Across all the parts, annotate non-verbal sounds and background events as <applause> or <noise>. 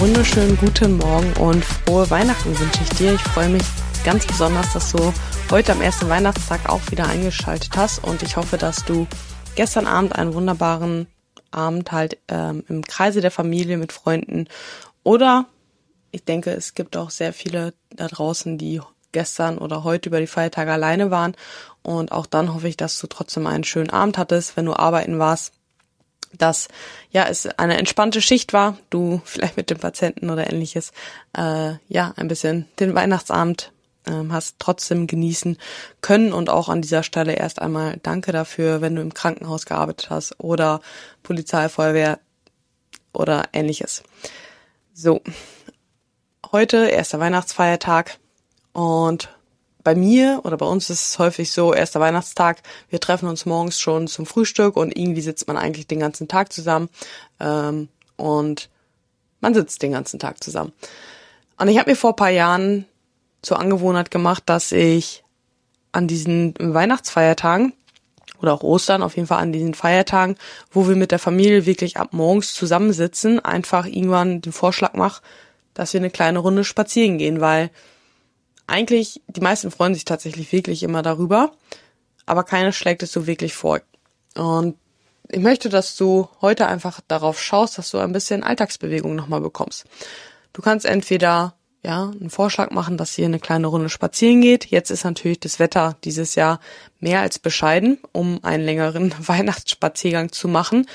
wunderschönen guten Morgen und frohe Weihnachten wünsche ich dir. Ich freue mich ganz besonders, dass du heute am ersten Weihnachtstag auch wieder eingeschaltet hast und ich hoffe, dass du gestern Abend einen wunderbaren Abend halt ähm, im Kreise der Familie mit Freunden oder ich denke, es gibt auch sehr viele da draußen, die gestern oder heute über die Feiertage alleine waren und auch dann hoffe ich, dass du trotzdem einen schönen Abend hattest, wenn du arbeiten warst dass ja es eine entspannte Schicht war, du vielleicht mit dem Patienten oder ähnliches. Äh, ja ein bisschen den Weihnachtsabend ähm, hast trotzdem genießen können und auch an dieser Stelle erst einmal danke dafür, wenn du im Krankenhaus gearbeitet hast oder Polizei, Feuerwehr oder ähnliches. So, heute erster Weihnachtsfeiertag und bei mir oder bei uns ist es häufig so, erster Weihnachtstag, wir treffen uns morgens schon zum Frühstück und irgendwie sitzt man eigentlich den ganzen Tag zusammen ähm, und man sitzt den ganzen Tag zusammen. Und ich habe mir vor paar Jahren zur Angewohnheit gemacht, dass ich an diesen Weihnachtsfeiertagen oder auch Ostern, auf jeden Fall an diesen Feiertagen, wo wir mit der Familie wirklich ab morgens zusammensitzen, einfach irgendwann den Vorschlag mache, dass wir eine kleine Runde spazieren gehen, weil eigentlich, die meisten freuen sich tatsächlich wirklich immer darüber, aber keiner schlägt es so wirklich vor. Und ich möchte, dass du heute einfach darauf schaust, dass du ein bisschen Alltagsbewegung nochmal bekommst. Du kannst entweder ja, einen Vorschlag machen, dass ihr eine kleine Runde spazieren geht. Jetzt ist natürlich das Wetter dieses Jahr mehr als bescheiden, um einen längeren <laughs> Weihnachtsspaziergang zu machen.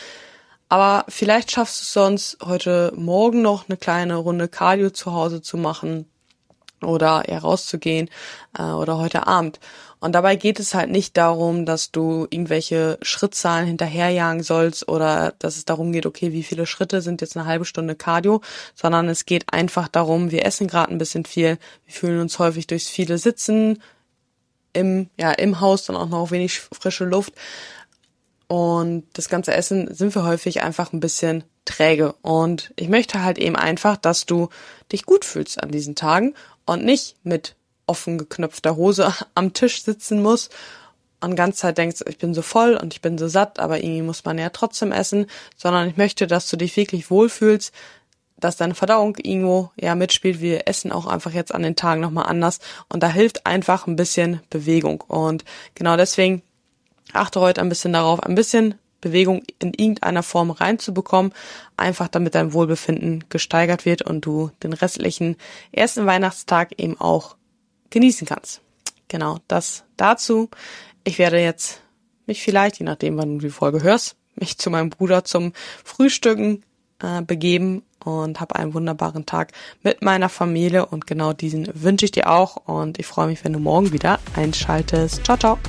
Aber vielleicht schaffst du es sonst heute Morgen noch eine kleine Runde Cardio zu Hause zu machen oder eher rauszugehen äh, oder heute Abend. Und dabei geht es halt nicht darum, dass du irgendwelche Schrittzahlen hinterherjagen sollst oder dass es darum geht, okay, wie viele Schritte sind jetzt eine halbe Stunde Cardio, sondern es geht einfach darum, wir essen gerade ein bisschen viel, wir fühlen uns häufig durchs viele Sitzen im, ja, im Haus, dann auch noch wenig frische Luft. Und das ganze Essen sind wir häufig einfach ein bisschen träge. Und ich möchte halt eben einfach, dass du dich gut fühlst an diesen Tagen und nicht mit offen geknöpfter Hose <laughs> am Tisch sitzen muss und ganz Zeit denkst, ich bin so voll und ich bin so satt, aber irgendwie muss man ja trotzdem essen, sondern ich möchte, dass du dich wirklich wohlfühlst, dass deine Verdauung irgendwo ja mitspielt. Wir essen auch einfach jetzt an den Tagen nochmal anders und da hilft einfach ein bisschen Bewegung und genau deswegen achte heute ein bisschen darauf, ein bisschen Bewegung in irgendeiner Form reinzubekommen, einfach damit dein Wohlbefinden gesteigert wird und du den restlichen ersten Weihnachtstag eben auch genießen kannst. Genau, das dazu. Ich werde jetzt mich vielleicht, je nachdem, wann du die Folge hörst, mich zu meinem Bruder zum Frühstücken äh, begeben und habe einen wunderbaren Tag mit meiner Familie und genau diesen wünsche ich dir auch und ich freue mich, wenn du morgen wieder einschaltest. Ciao, ciao.